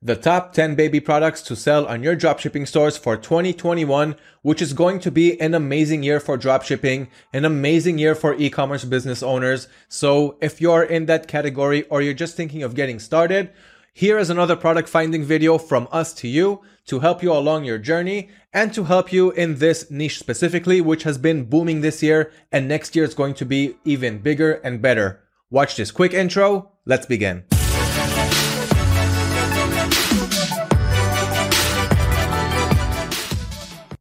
the top 10 baby products to sell on your dropshipping stores for 2021, which is going to be an amazing year for dropshipping, an amazing year for e-commerce business owners. So if you're in that category or you're just thinking of getting started, here is another product finding video from us to you to help you along your journey and to help you in this niche specifically, which has been booming this year and next year is going to be even bigger and better. Watch this quick intro. Let's begin.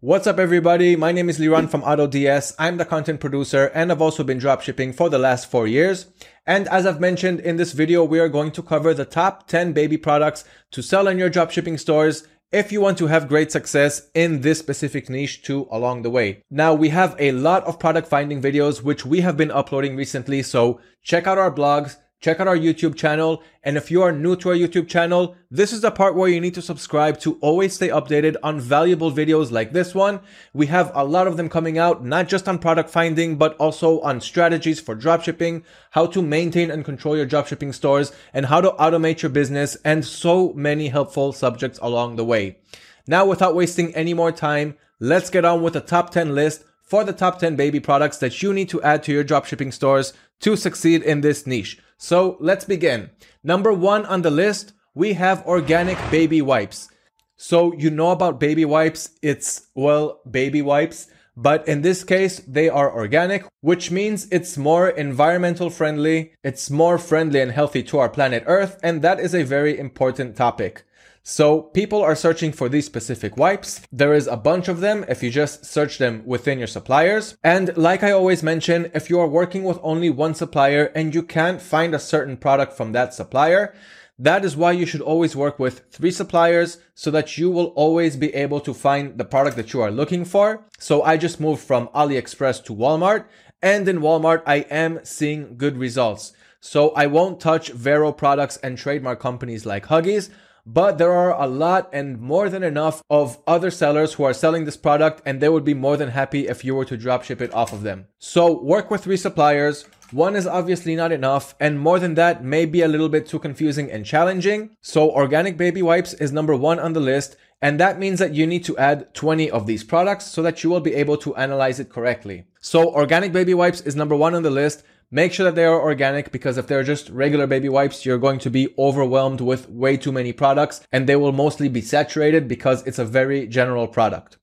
What's up everybody? My name is Liran from AutoDS. I'm the content producer and I've also been dropshipping for the last four years. And as I've mentioned in this video, we are going to cover the top 10 baby products to sell in your dropshipping stores if you want to have great success in this specific niche too along the way. Now we have a lot of product finding videos which we have been uploading recently, so check out our blogs, check out our YouTube channel. And if you are new to our YouTube channel, this is the part where you need to subscribe to always stay updated on valuable videos like this one. We have a lot of them coming out, not just on product finding, but also on strategies for dropshipping, how to maintain and control your dropshipping stores, and how to automate your business, and so many helpful subjects along the way. Now, without wasting any more time, let's get on with the top 10 list for the top 10 baby products that you need to add to your dropshipping stores to succeed in this niche. So let's begin. Number one on the list, we have organic baby wipes. So you know about baby wipes, it's, well, baby wipes. But in this case, they are organic, which means it's more environmental friendly, it's more friendly and healthy to our planet Earth, and that is a very important topic. So people are searching for these specific wipes. There is a bunch of them if you just search them within your suppliers. And like I always mention, if you are working with only one supplier and you can't find a certain product from that supplier, that is why you should always work with three suppliers so that you will always be able to find the product that you are looking for. So I just moved from AliExpress to Walmart and in Walmart, I am seeing good results. So I won't touch Vero products and trademark companies like Huggies but there are a lot and more than enough of other sellers who are selling this product and they would be more than happy if you were to drop ship it off of them. So work with three suppliers. One is obviously not enough and more than that may be a little bit too confusing and challenging. So organic baby wipes is number one on the list and that means that you need to add 20 of these products so that you will be able to analyze it correctly. So organic baby wipes is number one on the list. Make sure that they are organic because if they're just regular baby wipes, you're going to be overwhelmed with way too many products and they will mostly be saturated because it's a very general product.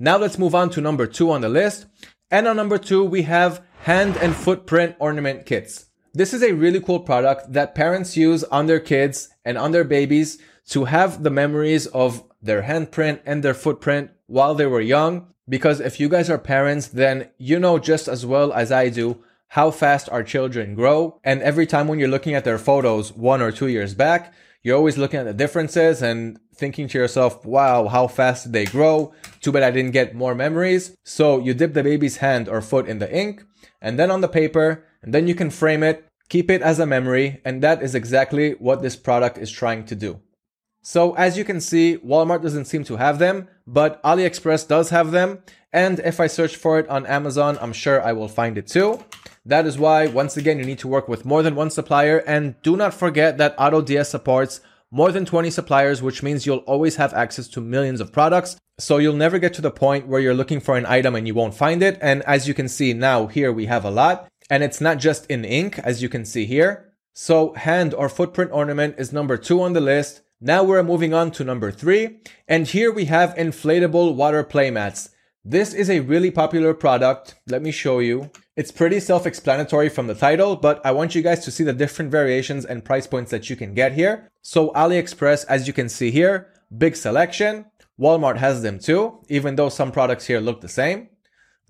Now let's move on to number two on the list. And on number two, we have hand and footprint ornament kits. This is a really cool product that parents use on their kids and on their babies to have the memories of their handprint and their footprint while they were young. Because if you guys are parents, then you know just as well as I do how fast our children grow. And every time when you're looking at their photos one or two years back, you're always looking at the differences and thinking to yourself, wow, how fast did they grow? Too bad I didn't get more memories. So you dip the baby's hand or foot in the ink and then on the paper, and then you can frame it, keep it as a memory. And that is exactly what this product is trying to do. So as you can see, Walmart doesn't seem to have them, but AliExpress does have them. And if I search for it on Amazon, I'm sure I will find it too. That is why, once again, you need to work with more than one supplier. And do not forget that AutoDS supports more than 20 suppliers, which means you'll always have access to millions of products. So you'll never get to the point where you're looking for an item and you won't find it. And as you can see now, here we have a lot. And it's not just in ink, as you can see here. So hand or footprint ornament is number two on the list. Now we're moving on to number three. And here we have inflatable water playmats. This is a really popular product. Let me show you. It's pretty self-explanatory from the title, but I want you guys to see the different variations and price points that you can get here. So AliExpress, as you can see here, big selection. Walmart has them too, even though some products here look the same.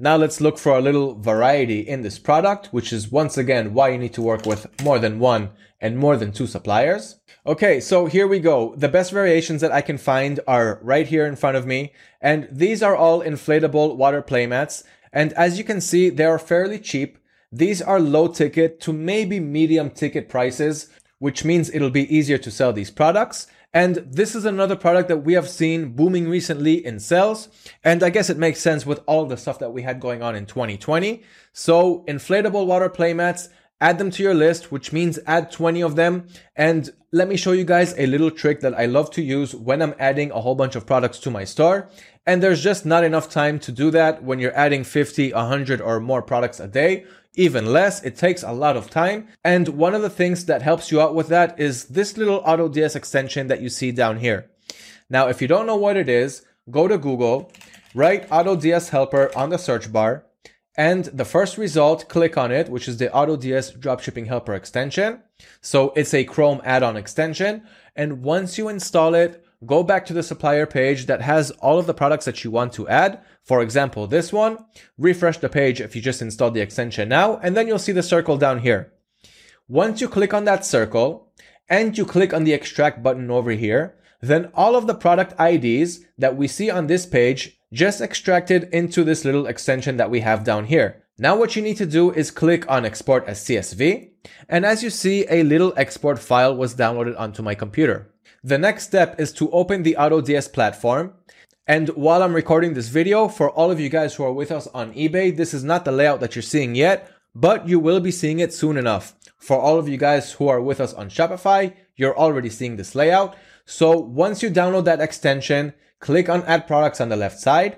Now let's look for a little variety in this product, which is once again why you need to work with more than one and more than two suppliers. Okay, so here we go. The best variations that I can find are right here in front of me. And these are all inflatable water playmats. And as you can see, they are fairly cheap. These are low ticket to maybe medium ticket prices, which means it'll be easier to sell these products. And this is another product that we have seen booming recently in sales. And I guess it makes sense with all the stuff that we had going on in 2020. So inflatable water playmats add them to your list, which means add 20 of them. And let me show you guys a little trick that I love to use when I'm adding a whole bunch of products to my store. And there's just not enough time to do that when you're adding 50, 100 or more products a day. Even less, it takes a lot of time. And one of the things that helps you out with that is this little AutoDS extension that you see down here. Now, if you don't know what it is, go to Google, write AutoDS helper on the search bar, and the first result, click on it, which is the AutoDS Dropshipping Helper extension. So it's a Chrome add-on extension. And once you install it, go back to the supplier page that has all of the products that you want to add. For example, this one, refresh the page if you just installed the extension now, and then you'll see the circle down here. Once you click on that circle and you click on the extract button over here, then all of the product IDs that we see on this page just extracted into this little extension that we have down here. Now what you need to do is click on export as CSV. And as you see, a little export file was downloaded onto my computer. The next step is to open the AutoDS platform. And while I'm recording this video, for all of you guys who are with us on eBay, this is not the layout that you're seeing yet, but you will be seeing it soon enough. For all of you guys who are with us on Shopify, you're already seeing this layout. So once you download that extension, click on add products on the left side,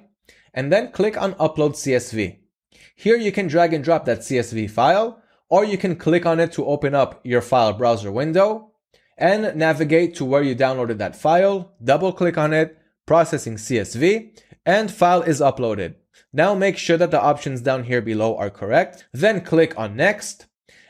and then click on upload CSV. Here you can drag and drop that CSV file, or you can click on it to open up your file browser window and navigate to where you downloaded that file, double click on it, processing CSV, and file is uploaded. Now make sure that the options down here below are correct, then click on next,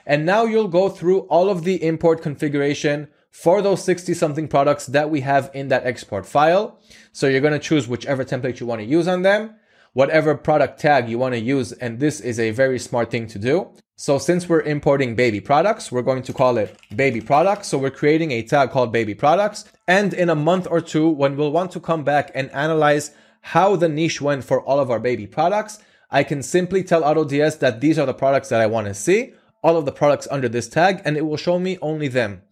and now you'll go through all of the import configuration for those 60 something products that we have in that export file. So you're going to choose whichever template you want to use on them, whatever product tag you want to use. And this is a very smart thing to do. So since we're importing baby products, we're going to call it baby products. So we're creating a tag called baby products. And in a month or two, when we'll want to come back and analyze how the niche went for all of our baby products, I can simply tell AutoDS that these are the products that I want to see, all of the products under this tag, and it will show me only them.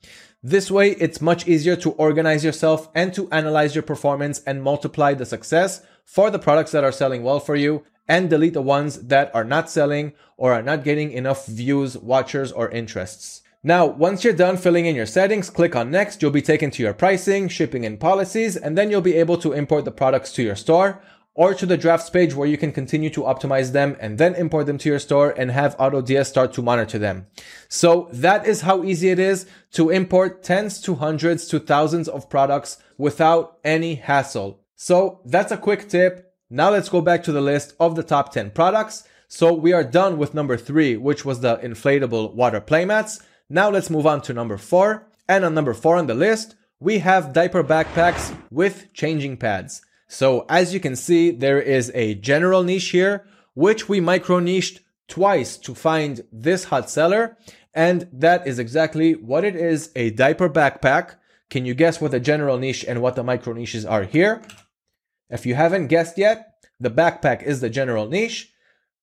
This way, it's much easier to organize yourself and to analyze your performance and multiply the success for the products that are selling well for you and delete the ones that are not selling or are not getting enough views, watchers, or interests. Now, once you're done filling in your settings, click on next. You'll be taken to your pricing, shipping, and policies, and then you'll be able to import the products to your store or to the drafts page where you can continue to optimize them and then import them to your store and have AutoDS start to monitor them. So that is how easy it is to import tens to hundreds to thousands of products without any hassle. So that's a quick tip. Now let's go back to the list of the top 10 products. So we are done with number three, which was the inflatable water playmats. Now let's move on to number four. And on number four on the list, we have diaper backpacks with changing pads. So as you can see, there is a general niche here, which we micro niched twice to find this hot seller. And that is exactly what it is, a diaper backpack. Can you guess what the general niche and what the micro niches are here? If you haven't guessed yet, the backpack is the general niche.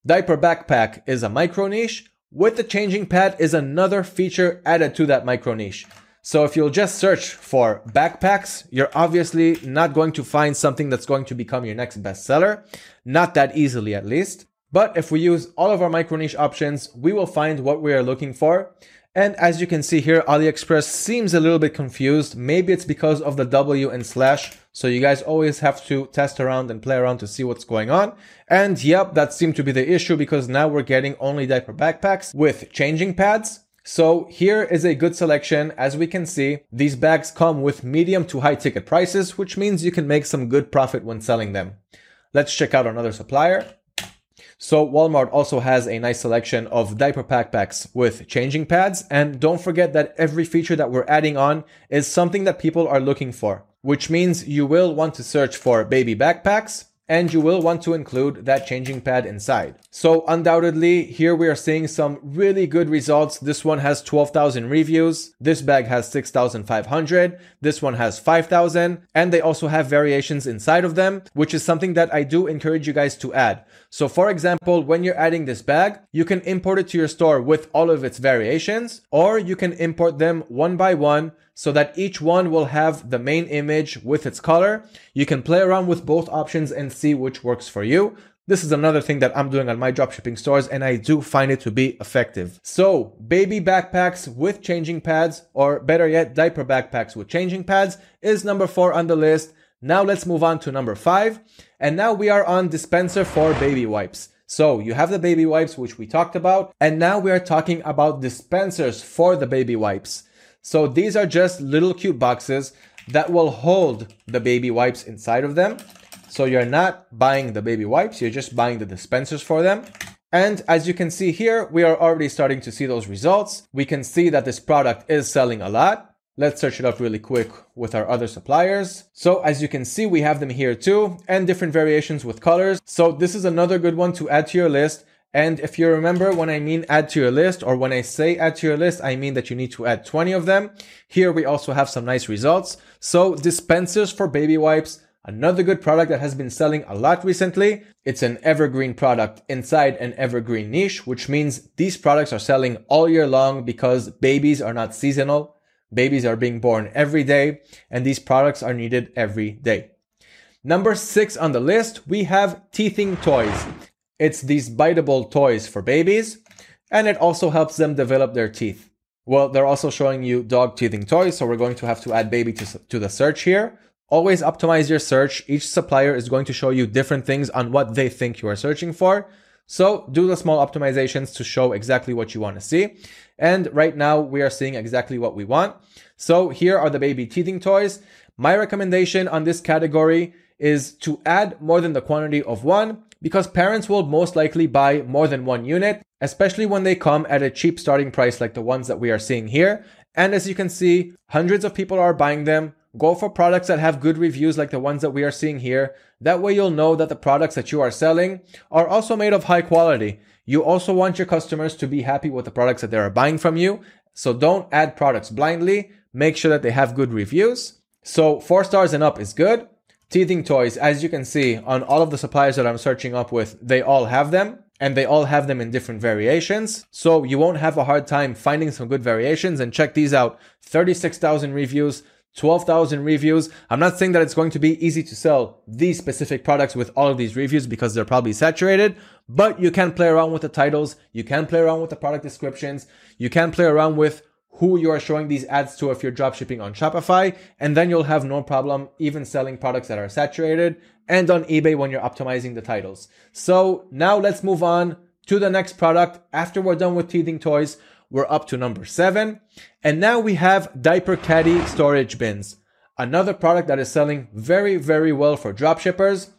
Diaper backpack is a micro niche. With the changing pad is another feature added to that micro niche. So if you'll just search for backpacks, you're obviously not going to find something that's going to become your next bestseller. Not that easily at least. But if we use all of our micro niche options, we will find what we are looking for. And as you can see here, AliExpress seems a little bit confused. Maybe it's because of the W and slash. So you guys always have to test around and play around to see what's going on. And yep, that seemed to be the issue because now we're getting only diaper backpacks with changing pads. So here is a good selection. As we can see, these bags come with medium to high ticket prices, which means you can make some good profit when selling them. Let's check out another supplier. So Walmart also has a nice selection of diaper backpacks with changing pads. And don't forget that every feature that we're adding on is something that people are looking for, which means you will want to search for baby backpacks, and you will want to include that changing pad inside. So undoubtedly, here we are seeing some really good results. This one has 12,000 reviews. This bag has 6,500. This one has 5,000. And they also have variations inside of them, which is something that I do encourage you guys to add. So for example, when you're adding this bag, you can import it to your store with all of its variations, or you can import them one by one so that each one will have the main image with its color. You can play around with both options and see which works for you. This is another thing that I'm doing on my dropshipping stores and I do find it to be effective. So baby backpacks with changing pads or better yet, diaper backpacks with changing pads is number four on the list. Now let's move on to number five. And now we are on dispenser for baby wipes. So you have the baby wipes, which we talked about. And now we are talking about dispensers for the baby wipes. So these are just little cute boxes that will hold the baby wipes inside of them. So you're not buying the baby wipes, you're just buying the dispensers for them. And as you can see here, we are already starting to see those results. We can see that this product is selling a lot. Let's search it up really quick with our other suppliers. So as you can see, we have them here too and different variations with colors. So this is another good one to add to your list. And if you remember when I mean add to your list or when I say add to your list, I mean that you need to add 20 of them. Here we also have some nice results. So dispensers for baby wipes, another good product that has been selling a lot recently. It's an evergreen product inside an evergreen niche, which means these products are selling all year long because babies are not seasonal. Babies are being born every day, and these products are needed every day. Number six on the list, we have teething toys. It's these biteable toys for babies, and it also helps them develop their teeth. Well, they're also showing you dog teething toys, so we're going to have to add baby to, to the search here. Always optimize your search. Each supplier is going to show you different things on what they think you are searching for. So do the small optimizations to show exactly what you want to see. And right now we are seeing exactly what we want. So here are the baby teething toys. My recommendation on this category is to add more than the quantity of one because parents will most likely buy more than one unit, especially when they come at a cheap starting price like the ones that we are seeing here. And as you can see, hundreds of people are buying them. Go for products that have good reviews like the ones that we are seeing here. That way you'll know that the products that you are selling are also made of high quality. You also want your customers to be happy with the products that they are buying from you. So don't add products blindly. Make sure that they have good reviews. So four stars and up is good. Teething toys, as you can see on all of the suppliers that I'm searching up with, they all have them and they all have them in different variations. So you won't have a hard time finding some good variations and check these out. 36,000 reviews, 12,000 reviews. I'm not saying that it's going to be easy to sell these specific products with all of these reviews because they're probably saturated, but you can play around with the titles. You can play around with the product descriptions. You can play around with who you are showing these ads to if you're dropshipping on Shopify. And then you'll have no problem even selling products that are saturated and on eBay when you're optimizing the titles. So now let's move on to the next product. After we're done with teething toys, we're up to number seven. And now we have diaper caddy storage bins. Another product that is selling very, very well for dropshippers.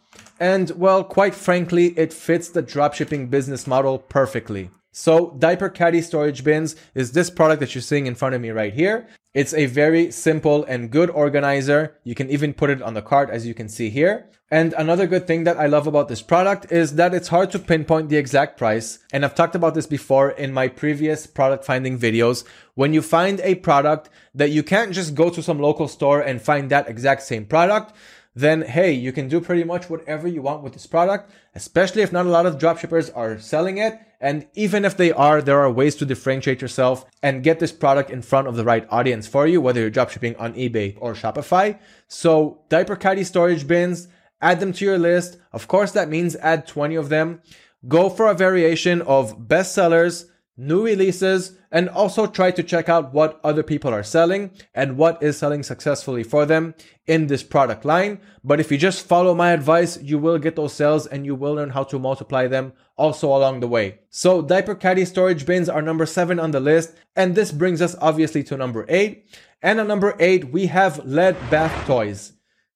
And well, quite frankly, it fits the dropshipping business model perfectly. So diaper caddy storage bins is this product that you're seeing in front of me right here. It's a very simple and good organizer. You can even put it on the cart as you can see here. And another good thing that I love about this product is that it's hard to pinpoint the exact price. And I've talked about this before in my previous product finding videos. When you find a product that you can't just go to some local store and find that exact same product, then hey, you can do pretty much whatever you want with this product, especially if not a lot of dropshippers are selling it. And even if they are, there are ways to differentiate yourself and get this product in front of the right audience for you, whether you're dropshipping on eBay or Shopify. So diaper caddy storage bins, add them to your list. Of course, that means add 20 of them. Go for a variation of bestsellers, new releases, and also try to check out what other people are selling and what is selling successfully for them in this product line. But if you just follow my advice, you will get those sales and you will learn how to multiply them also along the way. So diaper caddy storage bins are number seven on the list. And this brings us obviously to number eight. And on number eight, we have LED bath toys.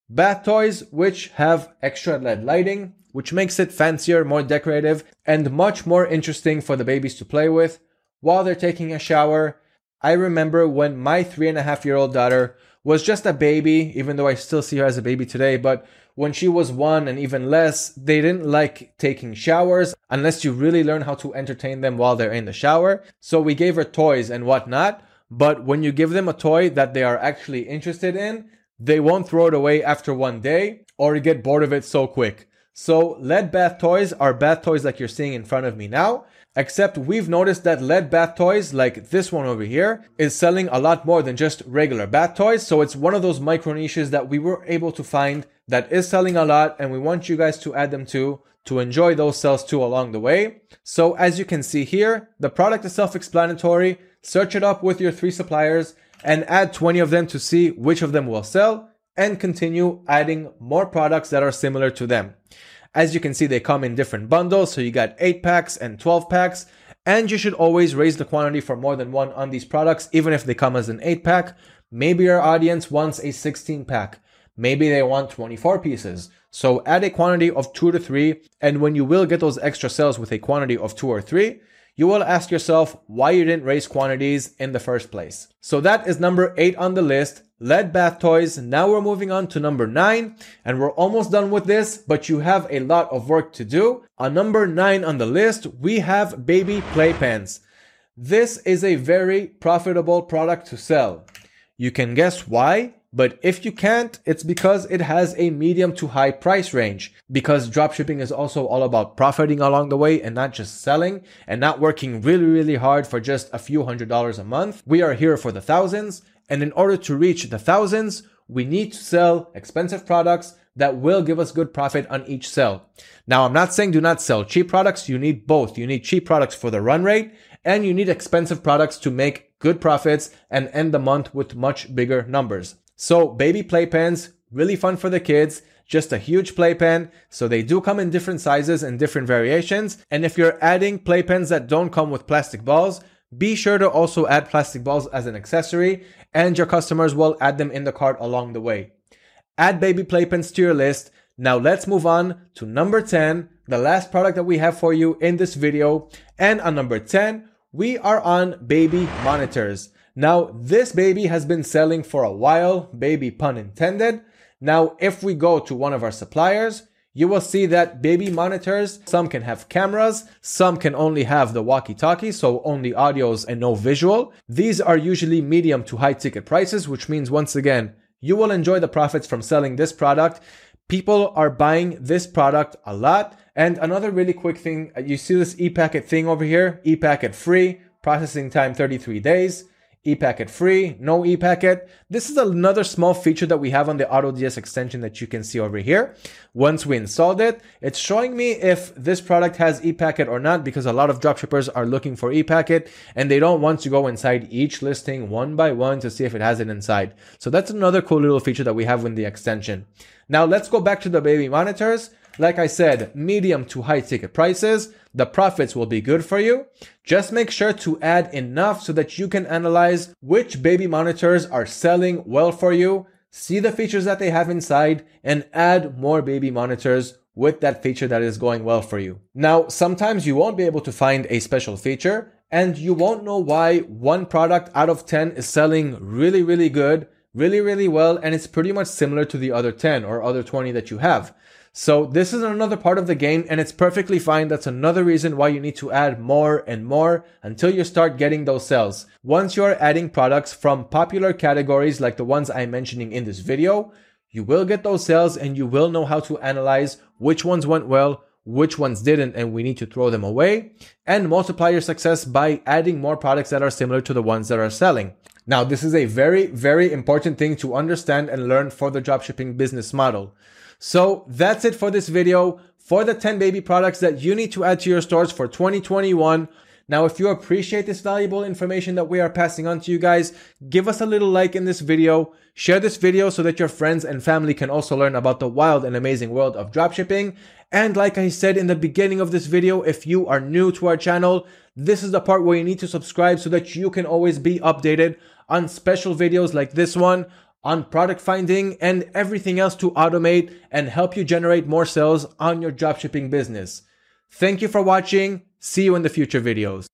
Bath toys which have extra LED lighting, which makes it fancier, more decorative, and much more interesting for the babies to play with while they're taking a shower. I remember when my three and a half year old daughter was just a baby, even though I still see her as a baby today, but when she was one and even less, they didn't like taking showers unless you really learn how to entertain them while they're in the shower. So we gave her toys and whatnot. But when you give them a toy that they are actually interested in, they won't throw it away after one day or get bored of it so quick. So LED bath toys are bath toys like you're seeing in front of me now. Except we've noticed that LED bath toys, like this one over here, is selling a lot more than just regular bath toys. So it's one of those micro niches that we were able to find that is selling a lot and we want you guys to add them to to enjoy those sales too along the way. So as you can see here, the product is self-explanatory. Search it up with your three suppliers and add 20 of them to see which of them will sell and continue adding more products that are similar to them. As you can see, they come in different bundles. So you got 8 packs and 12 packs. And you should always raise the quantity for more than one on these products, even if they come as an 8 pack. Maybe your audience wants a 16 pack. Maybe they want 24 pieces. So add a quantity of 2 to 3. And when you will get those extra sales with a quantity of 2 or 3, you will ask yourself why you didn't raise quantities in the first place. So that is number 8 on the list. LED bath toys. Now we're moving on to number nine, and we're almost done with this, but you have a lot of work to do. On number nine on the list, we have baby playpens. This is a very profitable product to sell. You can guess why, but if you can't, it's because it has a medium to high price range. Because dropshipping is also all about profiting along the way and not just selling and not working really, really hard for just a few hundred dollars a month. We are here for the thousands. And in order to reach the thousands, we need to sell expensive products that will give us good profit on each sell. Now, I'm not saying do not sell cheap products. You need both. You need cheap products for the run rate and you need expensive products to make good profits and end the month with much bigger numbers. So baby playpens, really fun for the kids. Just a huge playpen. So they do come in different sizes and different variations. And if you're adding playpens that don't come with plastic balls, be sure to also add plastic balls as an accessory and your customers will add them in the cart along the way. Add baby playpens to your list. Now let's move on to number 10, the last product that we have for you in this video. And on number 10, we are on baby monitors. Now this baby has been selling for a while, baby pun intended. Now if we go to one of our suppliers, you will see that baby monitors, some can have cameras, some can only have the walkie-talkie, so only audios and no visual. These are usually medium to high ticket prices, which means once again, you will enjoy the profits from selling this product. People are buying this product a lot. And another really quick thing, you see this e-packet thing over here, e-packet free, processing time 33 days ePacket free, no ePacket. This is another small feature that we have on the AutoDS extension that you can see over here. Once we installed it, it's showing me if this product has ePacket or not because a lot of dropshippers are looking for ePacket and they don't want to go inside each listing one by one to see if it has it inside. So that's another cool little feature that we have in the extension. Now let's go back to the baby monitors. Like I said, medium to high ticket prices. The profits will be good for you. Just make sure to add enough so that you can analyze which baby monitors are selling well for you, see the features that they have inside, and add more baby monitors with that feature that is going well for you. Now, sometimes you won't be able to find a special feature and you won't know why one product out of 10 is selling really, really good, really, really well, and it's pretty much similar to the other 10 or other 20 that you have. So this is another part of the game and it's perfectly fine. That's another reason why you need to add more and more until you start getting those sales. Once you're adding products from popular categories like the ones I'm mentioning in this video, you will get those sales and you will know how to analyze which ones went well, which ones didn't, and we need to throw them away and multiply your success by adding more products that are similar to the ones that are selling. Now, this is a very, very important thing to understand and learn for the dropshipping business model. So that's it for this video for the 10 baby products that you need to add to your stores for 2021. Now, if you appreciate this valuable information that we are passing on to you guys, give us a little like in this video, share this video so that your friends and family can also learn about the wild and amazing world of dropshipping. And like I said in the beginning of this video, if you are new to our channel, this is the part where you need to subscribe so that you can always be updated on special videos like this one, on product finding and everything else to automate and help you generate more sales on your dropshipping business. Thank you for watching. See you in the future videos.